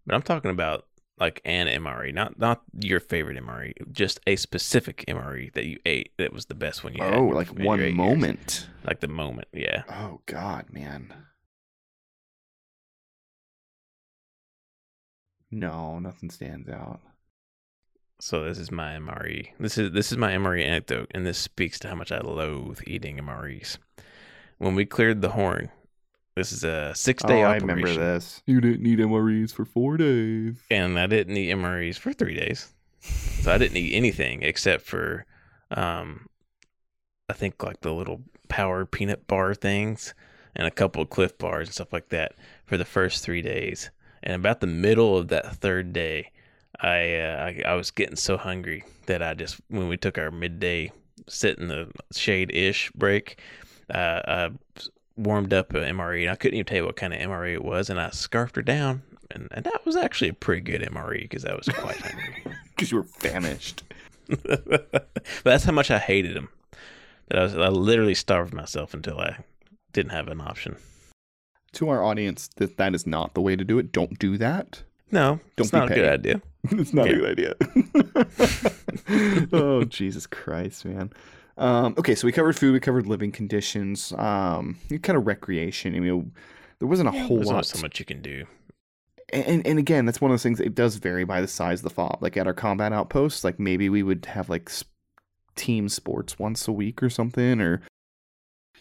But I'm talking about like an MRE, not not your favorite MRE, just a specific MRE that you ate that was the best one you had. Oh, in like one eight years. moment. like the moment. Yeah. Oh God, man. No, nothing stands out. So this is my MRE. This is this is my MRE anecdote, and this speaks to how much I loathe eating MREs. When we cleared the horn, this is a six day oh, I remember this. You didn't need MREs for four days. and I didn't eat MREs for three days. So I didn't eat anything except for, um, I think like the little power peanut bar things and a couple of Clif bars and stuff like that for the first three days. And about the middle of that third day, I, uh, I I was getting so hungry that I just when we took our midday sit in the shade ish break, uh, I warmed up an MRE and I couldn't even tell you what kind of MRE it was, and I scarfed her down, and, and that was actually a pretty good MRE because I was quite hungry. [laughs] Because you were famished. [laughs] but that's how much I hated them. That I was I literally starved myself until I didn't have an option. to our audience that that is not the way to do it. Don't do that. No, Don't it's be not a good idea. [laughs] it's not Yeah. a good idea. [laughs] [laughs] oh Jesus Christ, man. Um, okay, so we covered food, we covered living conditions, um, kind of recreation. I mean, there wasn't a whole There's lot. so much you can do. and and again, that's one of those things. It does vary by the size of the fob. Like at our combat outposts, like maybe we would have like team sports once a week or something, or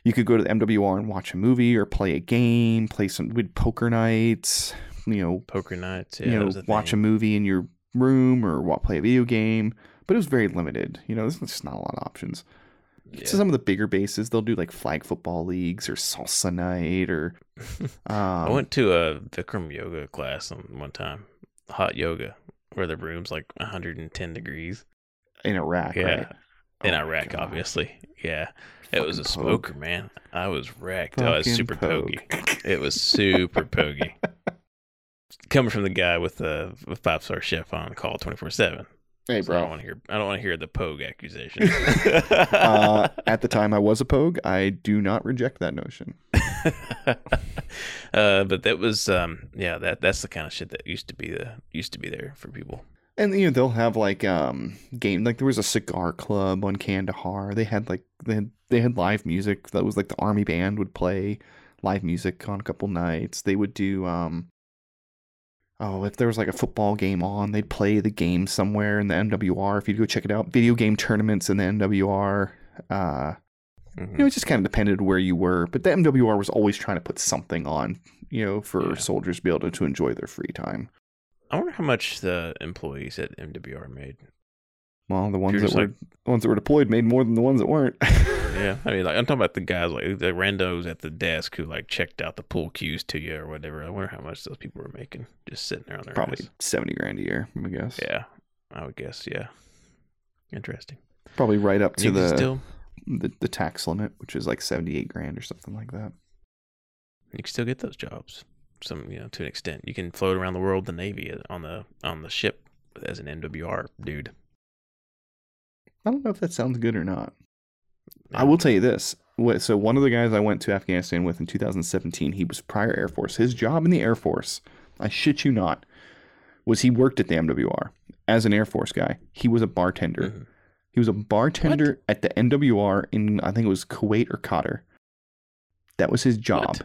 you could go to the MWR and watch a movie or play a game, play some with poker nights. You know, Poker nights. Yeah, you know, watch a movie in your room or play a video game. But it was very limited. You know, there's just not a lot of options. Yeah. So some of the bigger bases, they'll do like flag football leagues or salsa night or. [laughs] Um, I went to a Bikram yoga class on one time, hot yoga, where the room's like 110 degrees in Iraq, Yeah. right? in Oh, Iraq, obviously. Yeah, it was a Fucking smoker, man. I was wrecked. I was super pogue. pokey. It was super pokey. [laughs] Coming from the guy with a, five star chef on call 24 seven. Hey, I don't bro. want to hear. I don't want to hear the pogue accusation. [laughs] uh, at the time I was a pogue, I do not reject that notion. [laughs] uh, but that was um yeah that that's the kind of shit that used to be the used to be there for people. And you know they'll have like um game like there was a cigar club on Kandahar. They had like they had they had live music that was like the army band would play live music on a couple nights. They would do um oh if there was like a football game on, they'd play the game somewhere in the MWR. If you'd go check it out, video game tournaments in the MWR. Uh, Mhm. you know, it just kind of depended where you were, but the MWR was always trying to put something on, you know, for Yeah. soldiers to be able to, to enjoy their free time. I wonder how much the employees at MWR made. Well, the ones that were like- ones that were deployed made more than the ones that weren't. [laughs] Yeah, I mean, like I'm talking about the guys like the randos at the desk who like checked out the pool cues to you or whatever. I wonder how much those people were making just sitting there on their Probably ass. seventy grand a year, I guess. Yeah, I would guess. Yeah, interesting. Probably right up to the, still the the tax limit, which is like seventy eight grand or something like that. you can still get those jobs. Some you know to an extent. You can float around the world the Navy uh, on the on the ship as an MWR dude. I don't know if that sounds good or not. I will tell you this. So one of the guys I went to Afghanistan with in 2017, he was prior Air Force. His job in the Air Force, I shit you not, was he worked at the MWR as an Air Force guy. He was a bartender. Mhm. He was a bartender at the MWR in I think it was Kuwait or Qatar. That was his job What?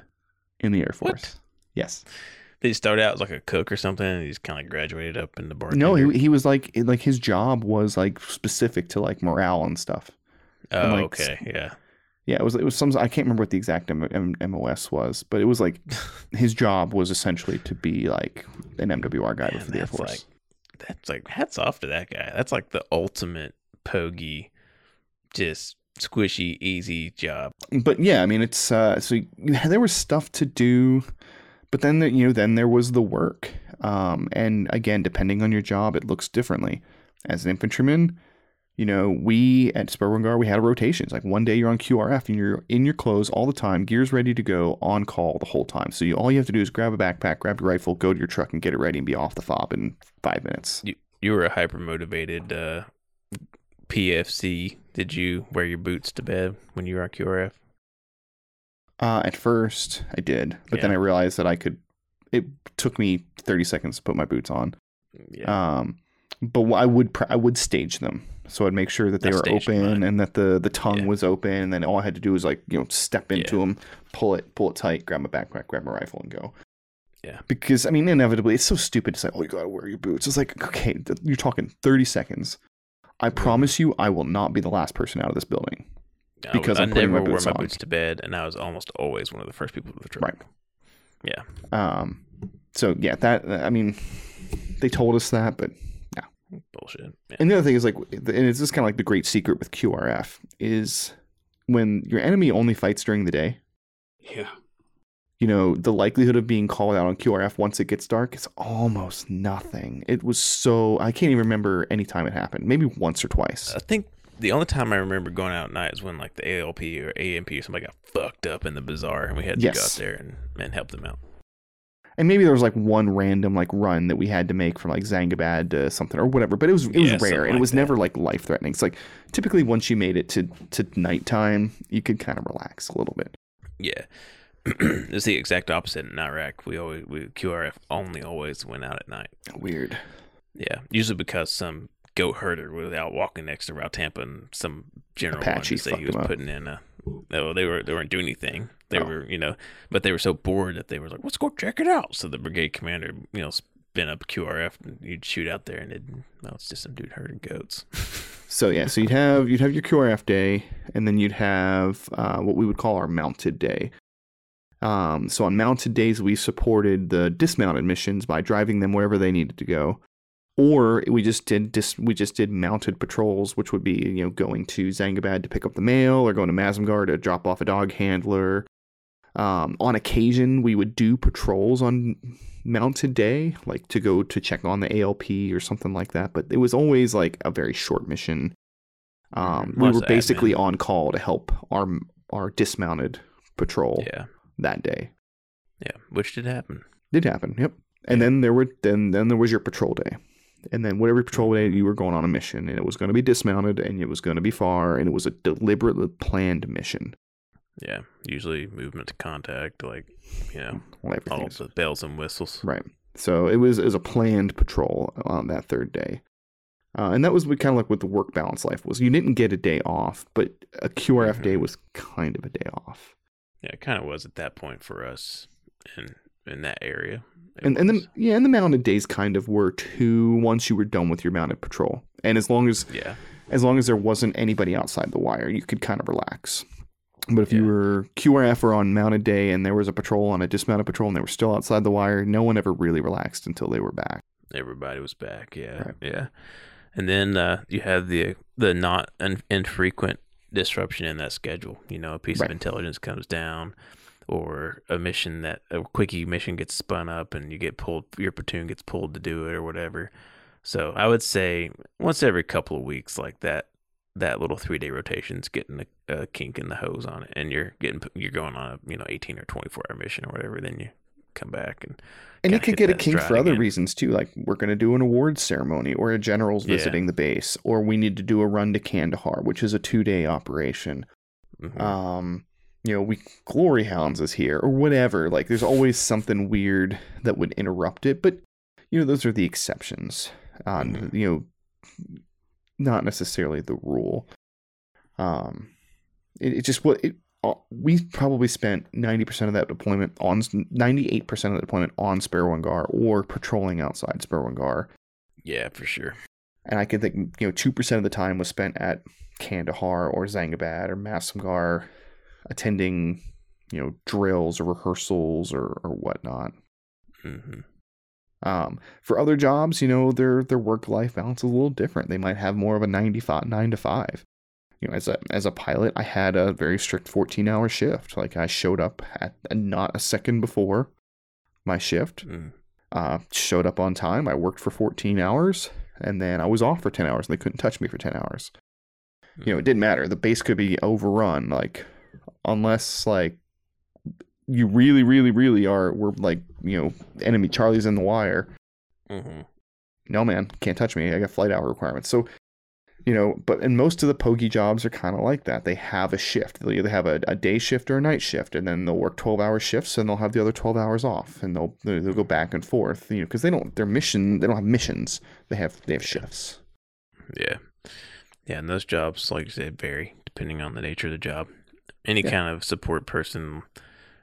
in the Air What? Force. Yes. He start out as like a cook or something? And he just kind of graduated up into bartender. No, he, he was like like his job was like specific to like morale and stuff. Oh, like, okay, yeah. Yeah, it was it was some I can't remember what the exact M- M- MOS was, but it was like [laughs] his job was essentially to be like an MWR guy Man, for the Air Force. Like, that's like hats off to that guy. That's like the ultimate pogey, just squishy, easy job. but yeah, I mean it's uh so you- there was stuff to do, but then the, you know then there was the work. Um and again, depending on your job, it looks differently. As an infantryman, you know, we at Sperwan Ghar we had rotations. Like one day you're on QRF and you're in your clothes all the time, gears ready to go, on call the whole time. So you, all you have to do is grab a backpack, grab your rifle, go to your truck, and get it ready and be off the fob in five minutes. You you were a hyper motivated uh, PFC. Did you wear your boots to bed when you were on QRF? Uh, at first, I did, but then I realized that I could. It took me thirty seconds to put my boots on. Yeah, Um, but I would pr- I would stage them, so I'd make sure that they were open and that the the tongue Yeah. was open, and then all I had to do was like you know step into Yeah. them, pull it pull it tight, grab my backpack, grab my rifle, and go. Yeah. Because I mean, inevitably, it's so stupid to say, "Oh, you gotta wear your boots." It's like, okay, th- you're talking thirty seconds. I promise you, I will not be the last person out of this building. I because I I'm putting my never wore my on. boots to bed, and I was almost always one of the first people to the truck. Right. Yeah, Um, so yeah, that I mean, they told us that, but yeah. bullshit. Yeah. And the other thing is like, and it's just kind of like the great secret with QRF is when your enemy only fights during the day. yeah. You know, the likelihood of being called out on QRF once it gets dark is almost nothing. It was so I can't even remember any time it happened. Maybe once or twice. I think the only time I remember going out at night is when like the ALP or AMP or somebody got fucked up in the bazaar, and we had to go out there and, and help them out. And maybe there was like one random like run that we had to make from like Zangabad to something or whatever, but it was it was Yeah, rare and it was that. never like life threatening. It's like typically once you made it to to nighttime, you could kind of relax a little bit. Yeah. [clears throat] it's the exact opposite in Iraq. We always we QRF only always went out at night. Weird. Yeah, usually because some goat herder was out walking next to Route Tampa, and some general wanted Apache to say he was up. putting in a. No, they were they weren't doing anything. They Oh. were you know, but they were so bored that they were like, let's go check it out. So the brigade commander you know spin up QRF and you'd shoot out there, and it no, it's just some dude herding goats. [laughs] So yeah, so you'd have you'd have your QRF day, and then you'd have uh, what we would call our mounted day. Um, so on mounted days, we supported the dismounted missions by driving them wherever they needed to go, or we just did dis- we just did mounted patrols, which would be you know going to Zangabad to pick up the mail, or going to Masum Ghar to drop off a dog handler. Um, on occasion, we would do patrols on mounted day, like to go to check on the ALP or something like that. But it was always like a very short mission. Um, we were basically admin. on call to help our our dismounted patrol yeah, that day. yeah, which did happen. Did happen, yep. And Yeah. then there were then then there was your patrol day. And then whatever patrol day you were going on a mission and it was going to be dismounted and it was going to be far and it was a deliberately planned mission. Yeah, usually movement to contact, like you know, Well, all the bells and whistles. Right. So it was it was a planned patrol on that third day. Uh, and that was kind of like what the work balance life was. You didn't get a day off, but a QRF day Mhm. was kind of a day off. Yeah, it kind of was at that point for us in in that area. And and then yeah, and the mounted days kind of were too once you were done with your mounted patrol. And as long as yeah, as long as there wasn't anybody outside the wire, you could kind of relax. But if you were QRF or on mounted day and there was a patrol on a dismounted patrol and they were still outside the wire, no one ever really relaxed until they were back. everybody was back. Yeah, Right. yeah. And then uh, you have the the not un- infrequent disruption in that schedule. You know, a piece Right. of intelligence comes down, or a mission that a quickie mission gets spun up, and you get pulled. Your platoon gets pulled to do it, or whatever. So I would say once every couple of weeks, like that, that little three day rotation's getting a, a kink in the hose on it, and you're getting you're going on a you know eighteen or twenty four hour mission or whatever. Then you come back and And you Gotta could get a kink for other again. reasons too, like we're going to do an awards ceremony, or a general's Yeah. visiting the base, or we need to do a run to Kandahar, which is a two day operation. mhm. Um, you know, we glory hounds is here, or whatever. Like, there's always something weird that would interrupt it, but you know, those are the exceptions. Um, Mhm. you know, not necessarily the rule. Um, it, it just what it. uh, We probably spent ninety percent of that deployment on ninety-eight percent of the deployment on Sperwan Ghar or patrolling outside Sperwan Ghar, yeah, for sure. and I can think you know two percent of the time was spent at Kandahar or Zangabad or Masum Ghar, attending you know drills or rehearsals or or whatnot. hmm Um, for other jobs, you know, their their work life balance is a little different. They might have more of a 95, 9 to 5. You know, as a as a pilot, I had a very strict 14 hour shift. Like I showed up at not a second before my shift. Mm. Uh, showed up on time. I worked for 14 hours and then I was off for 10 hours and they couldn't touch me for 10 hours. You know, it didn't matter. The base could be overrun like unless like you really really really are we're like, you know, enemy Charlie's in the wire. Mm-hmm. no man can't touch me. I got flight hour requirements. So you know but and most of the pokey jobs are kind of like that. They have a shift. They'll either have a, a day shift or a night shift and then they'll work 12 hour shifts and they'll have the other 12 hours off and they'll they'll they'll go back and forth you know because they don't their mission they don't have missions. They have they have shifts. Yeah. Yeah, and those jobs, like you said, vary depending on the nature of the job. Any Yeah. kind of support person,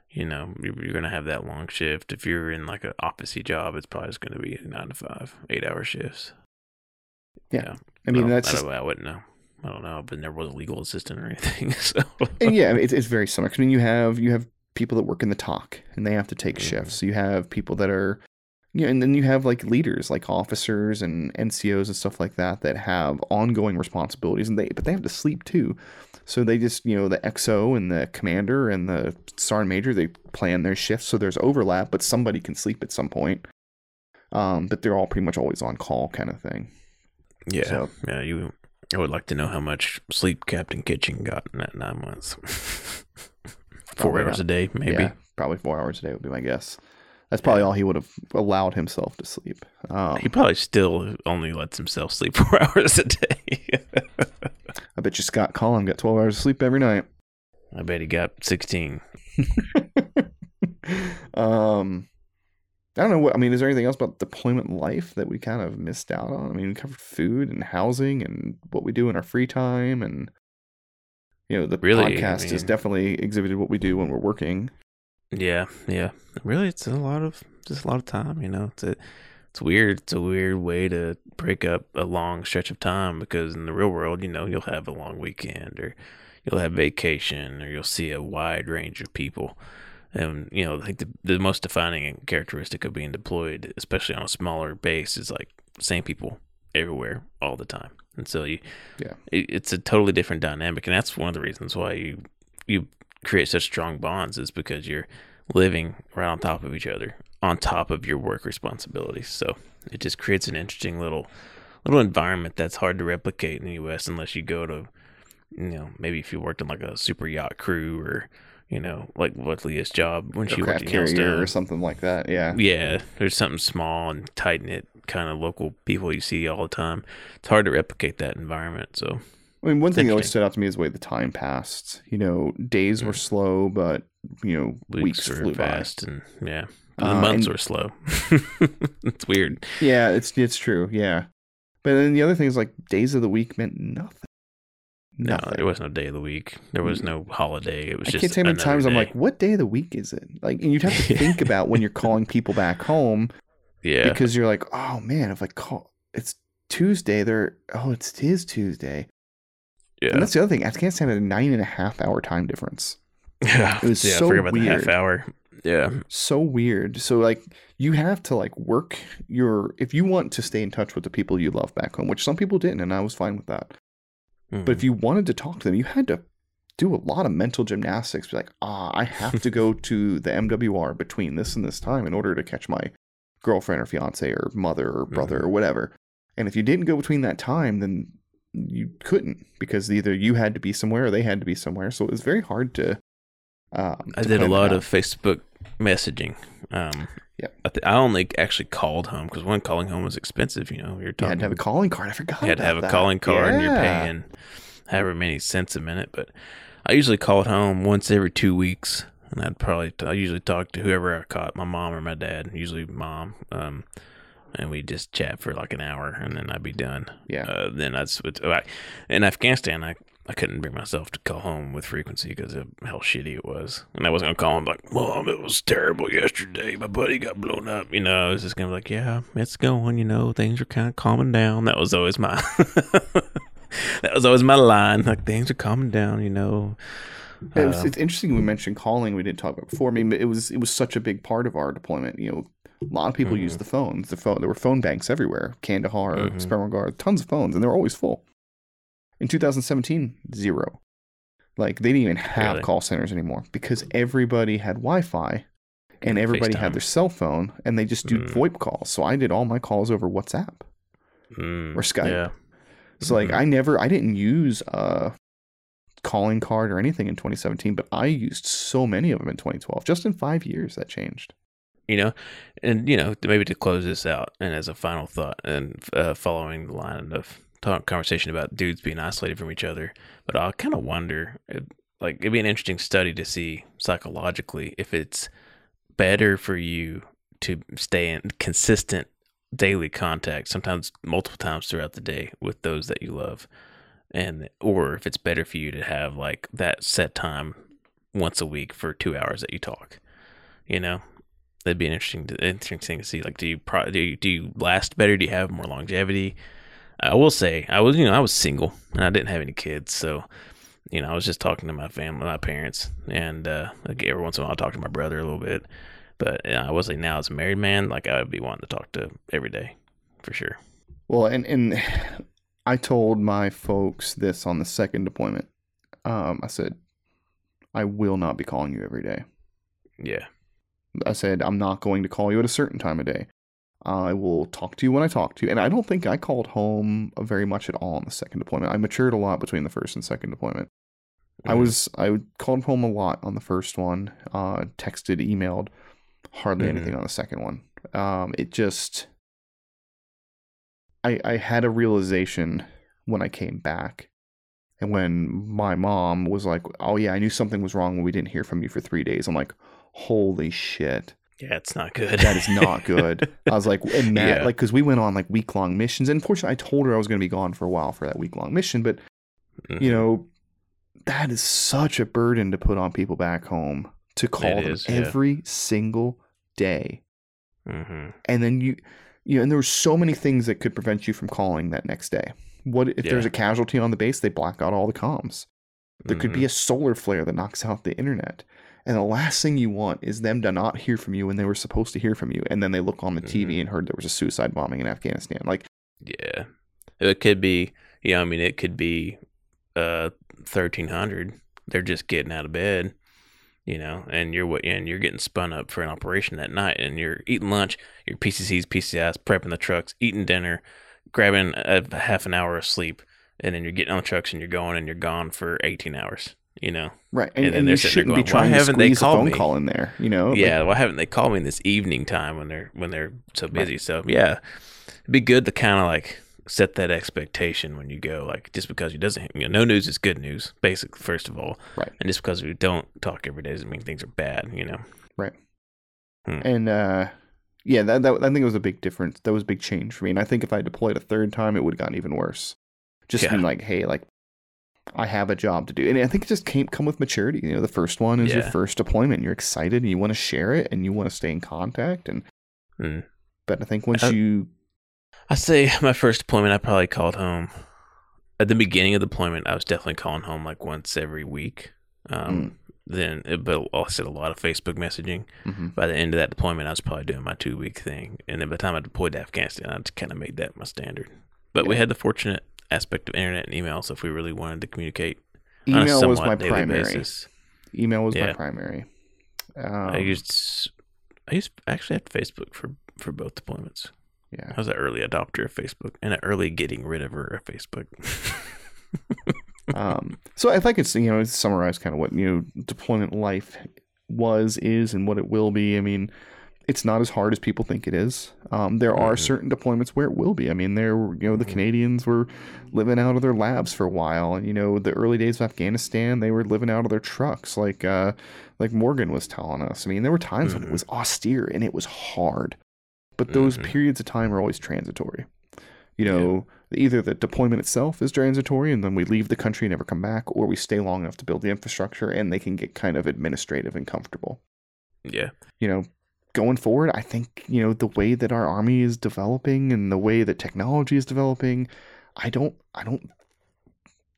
you know, you're, you're going to have that long shift. If you're in like an officey job, it's probably just going to be nine to five, eight hour shifts. Yeah. i mean Well, that's I, just I wouldn't know. I don't know. But never was a legal assistant or anything. [laughs] So and yeah, I mean, it's, it's very similar. I mean, you have you have people that work in the TOC and they have to take Mhm. shifts. You have people that are, you know, and then you have like leaders, like officers and NCOs and stuff like that, that have ongoing responsibilities, and they but they have to sleep too. So they just, you know, the XO and the commander and the sergeant major, they plan their shifts so there's overlap, but somebody can sleep at some point. Um, but they're all pretty much always on call, kind of thing. yeah, So- yeah. You, I would like to know how much sleep Captain Kitchen got in that nine months. [laughs] Four hours not. a day, maybe. Yeah, probably four hours a day would be my guess. That's probably all he would have allowed himself to sleep. Um, He probably still only lets himself sleep [laughs] four hours a day. I bet you Scott Collin got 12 hours of sleep every night. I bet he got 16. [laughs] um, I don't know what I mean. Is there anything else about deployment life that we kind of missed out on? I mean, we covered food and housing and what we do in our free time, and you know, the Really, I podcast has mean- definitely exhibited what we do when we're working. Yeah, yeah. Really, it's a lot of just a lot of time. You know, it's a, it's weird. It's a weird way to break up a long stretch of time because in the real world, you know, you'll have a long weekend or you'll have vacation or you'll see a wide range of people. And you know, like the, the most defining characteristic of being deployed, especially on a smaller base, is like same people everywhere all the time. And so you, Yeah. it, it's a totally different dynamic, and that's one of the reasons why you you create such strong bonds is because you're living right on top of each other, on top of your work responsibilities. So it just creates an interesting little little environment that's hard to replicate in the U.S. unless you go to, you know, maybe if you worked in like a super yacht crew or, you know, like what Leah's job when she worked Aircraft at carrier Yellowstone. or something like that. Yeah. Yeah, there's something small and tight knit kind of local people you see all the time. It's hard to replicate that environment. So I mean, one thing that always stood out to me is the way the time passed. You know, days were slow, but you know, weeks, weeks, were flew fast, and yeah, Uh, the months and- were slow. [laughs] it's weird. Yeah, it's it's true. Yeah, but then the other thing is like days of the week meant nothing. No, Nothing. there was no day of the week. There was no holiday. It was I just. can't tell how many times I'm like, what day of the week is it? Like, and you'd have to think [laughs] about when you're calling people back home yeah, because you're like, oh man, if I call, it's Tuesday. They're oh, it's his Tuesday. Yeah, And that's the other thing. Afghanistan had a nine and a half hour time difference. [laughs] yeah. it was yeah, so forget about the weird. half hour. Yeah, so weird. So like you have to like work your if you want to stay in touch with the people you love back home, which some people didn't, and I was fine with that. Mhm. But if you wanted to talk to them, you had to do a lot of mental gymnastics. Be like, ah, I have to go to the MWR between this and this time in order to catch my girlfriend or fiance or mother or brother or whatever. And if you didn't go between that time, then you couldn't because either you had to be somewhere or they had to be somewhere. So it was very hard to. Um, I to did a lot of Facebook messaging. Um, Yeah. I, th- I only actually called home because one calling home was expensive. You know, you're You talking had to have a calling card. I forgot. You had to have a calling card and you're paying however many cents a minute. But I usually called home once every two weeks. And I'd probably, I usually talk to whoever I caught, my mom or my dad, usually mom. Um, and we just chat for like an hour and then I'd be done. Yeah. Uh, then I'd switch. I, in Afghanistan, I, I couldn't bring myself to call home with frequency because of how shitty it was. And I wasn't going to call him like, Mom, it was terrible yesterday. My buddy got blown up. You know, I was just going to be like, yeah, it's going, you know, things are kind of calming down. That was always my, [laughs] that was always my line. Like, things are calming down, you know. It was, Uh, it's interesting we mentioned calling. We didn't talk about it before. I mean, it was it was such a big part of our deployment. You know, a lot of people Mhm. use the phones. The phone there were phone banks everywhere. Kandahar, Mhm. mm tons of phones, and they were always full. In 2017, zero. Like they didn't even have Really? call centers anymore because everybody had Wi-Fi, and everybody had their cell phone, and they just do Mm. VoIP calls. So I did all my calls over WhatsApp. mm, or Skype. Yeah. So like Mhm. I never I didn't use a calling card or anything in 2017, but I used so many of them in 2012. Just in 5 years that changed. You know? And you know maybe to close this out and as a final thought and uh, following the line of talk, conversation about dudes being isolated from each other but i kind of wonder if, like it'd be an interesting study to see psychologically if it's better for you to stay in consistent daily contact sometimes multiple times throughout the day with those that you love and or if it's better for you to have like that set time once a week for two hours that you talk you know that'd be an interesting interesting thing to see. Like, do you pro- do you, do you last better? Do you have more longevity? I will say, I was you know I was single and I didn't have any kids, so you know I was just talking to my family, my parents, and uh, like every once in a while I talk to my brother a little bit. But uh, I was like now as a married man, like I would be wanting to talk to every day for sure. Well, and and I told my folks this on the second deployment. Um, I said, I will not be calling you every day. Yeah, I said, I'm not going to call you at a certain time of day. I will talk to you when I talk to you. And I don't think I called home very much at all on the second deployment. I matured a lot between the first and second deployment. I Mhm. was I called home a lot on the first one, uh, texted, emailed, hardly Mhm. anything on the second one. Um, it just I I had a realization when I came back, And when my mom was like, "Oh yeah, I knew something was wrong when we didn't hear from you for three days," I'm like, "Holy shit, Yeah, it's not good. that is not [laughs] good." I was like, and that, Yeah. like, because we went on like week long missions, and unfortunately, I told her I was going to be gone for a while for that week long mission, but Mhm. you know, that is such a burden to put on people back home to call It them is, yeah. every single day. Mhm. And then you, you know, and there were so many things that could prevent you from calling that next day. What if there's a casualty on the base? They black out all the comms. There could Mm-hmm. be a solar flare that knocks out the internet. And the last thing you want is them to not hear from you when they were supposed to hear from you. And then they look on the TV Mhm. and heard there was a suicide bombing in Afghanistan. Like, Yeah. It could be, yeah, I mean, it could be uh 1300. They're just getting out of bed, you know, and you're what and you're getting spun up for an operation that night and you're eating lunch, your PCCs, PCIs, prepping the trucks, eating dinner, grabbing a half an hour of sleep, and then you're getting on the trucks and you're going and you're gone for 18 hours, you know. right. And, And and you shouldn't be going, "Why trying to haven't they squeeze a called phone me?" call in there, you know? Like, Yeah, why haven't they called me in this evening time when they're when they're so busy? So yeah, it'd be good to kind of like set that expectation when you go. Like just because you doesn't, you know, no news is good news. Basically, first of all, Right. And just because we don't talk every day doesn't mean things are bad. You know. Right. And uh, yeah, that, that I think it was a big difference. That was a big change for me. And I think if I deployed a third time, it would have gotten even worse. Just Yeah. being like, hey, like I have a job to do, and I think it just came come with maturity. You know, the first one is your first deployment. You're excited and you want to share it and you want to stay in contact. And Mm. but I think once Uh, you I say my first deployment, I probably called home. At the beginning of deployment, I was definitely calling home like once every week. Um, Then, but I said a lot of Facebook messaging. Mhm. by the end of that deployment, I was probably doing my two week thing. And then by the time I deployed to Afghanistan, I just kind of made that my standard. But we had the fortunate aspect of internet and email. So if we really wanted to communicate email was my primary. basis, Email was my primary. Um, I used, I used actually had Facebook for, for both deployments. yeah. I was an early adopter of Facebook and an early getting rid of her of Facebook. [laughs] um, so if I could, you know, summarize kind of what you know deployment life was, is, and what it will be. I mean, it's not as hard as people think it is. Um, there are Mhm. certain deployments where it will be. I mean, there, you know, the Mhm. Canadians were living out of their LAVs for a while, and you know, the early days of Afghanistan, they were living out of their trucks, like, uh, like Morgan was telling us. I mean, there were times when it was austere and it was hard, but those Mhm. periods of time are always transitory. You know, either the deployment itself is transitory and then we leave the country and never come back, or we stay long enough to build the infrastructure and they can get kind of administrative and comfortable. yeah. You know, going forward, I think, you know, the way that our army is developing and the way that technology is developing, I don't I don't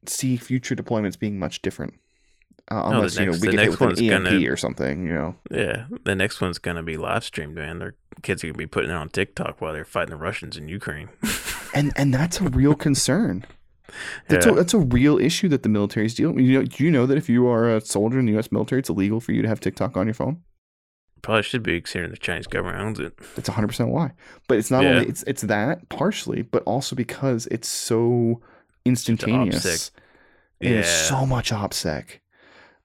see future deployments being much different. Uh, the unless, you know, we the get hit next with an EMP gonna- or something, you know. Yeah. The next one's going to be live streamed, man. Their kids are going to be putting it on TikTok while they're fighting the Russians in Ukraine. [laughs] And and that's a real concern. That's, a, that's a real issue that the military is dealing with. You know, do you know that if you are a soldier in the U.S. military, it's illegal for you to have TikTok on your phone? Probably should be considering the Chinese government owns it. That's 100% why. But it's not Yeah. only it's it's that partially, but also because it's so instantaneous. OPSEC. And it's so much OPSEC.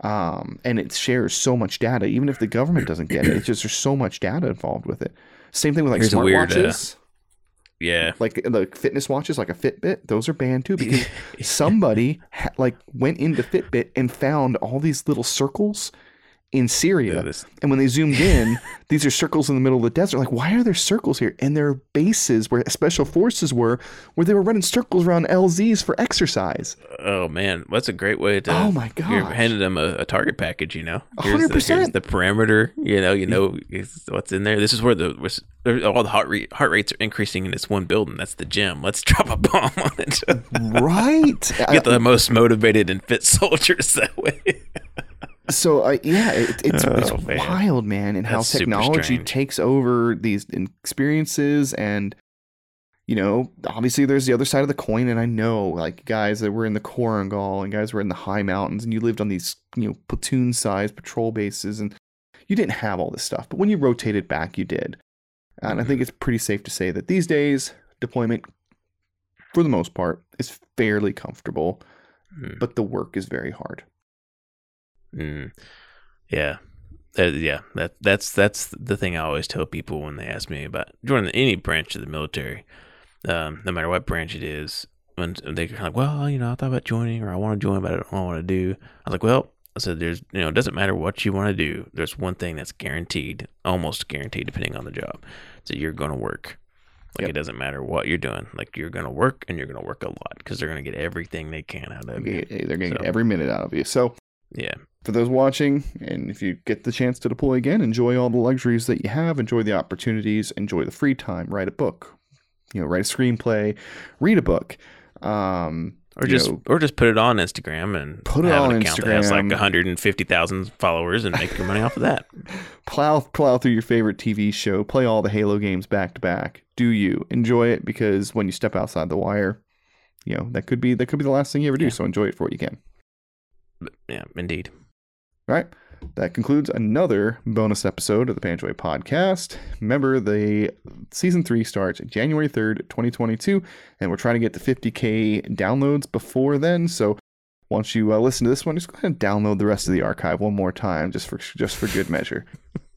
Um, and it shares so much data, even if the government doesn't get it. It's just there's so much data involved with it. Same thing with like Here's uh, smartwatches, Yeah. like the fitness watches, like a Fitbit. Those are banned too because [laughs] somebody ha- like went into Fitbit and found all these little circles in Syria. And when they zoomed in, [laughs] these are circles in the middle of the desert. Like, why are there circles here? And there are bases where special forces were, where they were running circles around LZs for exercise. oh man, that's a great way to. Oh my god, You're gosh. handing them a, a target package, you know. Here's hundred the, percent. the parameter, you know. You know what's in there. This is where the all the heart rate heart rates are increasing in this one building. That's the gym. Let's [laughs] drop a bomb on it. Right. [laughs] Get the most motivated and fit soldiers that way. So uh, yeah, it, it's, it's Oh, man. wild, man, and how technology takes over these experiences, and you know, obviously there's the other side of the coin, and I know like guys that were in the Korengal and guys were in the high mountains, and you lived on these you know platoon-sized patrol bases, and you didn't have all this stuff, but when you rotated back, you did, and I think it's pretty safe to say that these days deployment, for the most part, is fairly comfortable, Hmm. but the work is very hard. Mm. Yeah. Uh, yeah, that that's that's the thing I always tell people when they ask me about joining any branch of the military, um, no matter what branch it is. when they're kind of like, well, you know, I thought about joining or I want to join, but I don't know what to do. I was like, well, I said, there's, you know, it doesn't matter what you want to do. There's one thing that's guaranteed, almost guaranteed, depending on the job, that you're going to work. Like Yep. it doesn't matter what you're doing. Like you're going to work and you're going to work a lot because they're going to get everything they can out of you. They're getting So- every minute out of you. So Yeah. For those watching, and if you get the chance to deploy again, enjoy all the luxuries that you have, enjoy the opportunities, enjoy the free time, write a book, you know, write a screenplay, read a book. Um, Or just know, or just put it on Instagram and Put it have on an account that has like 150,000 followers and make your money off of that. [laughs] plow plow through your favorite TV show, play all the Halo games back to back. Do you enjoy it? Because when you step outside the wire, you know that could be that could be the last thing you ever do. Yeah. So enjoy it for what you can. But yeah, indeed. All right. That concludes another bonus episode of the Panjwai podcast. Remember, the season three starts January 3rd, 2022, and we're trying to get to 50K downloads before then. So once you uh, listen to this one, just go ahead and download the rest of the archive one more time just for just for good measure. [laughs]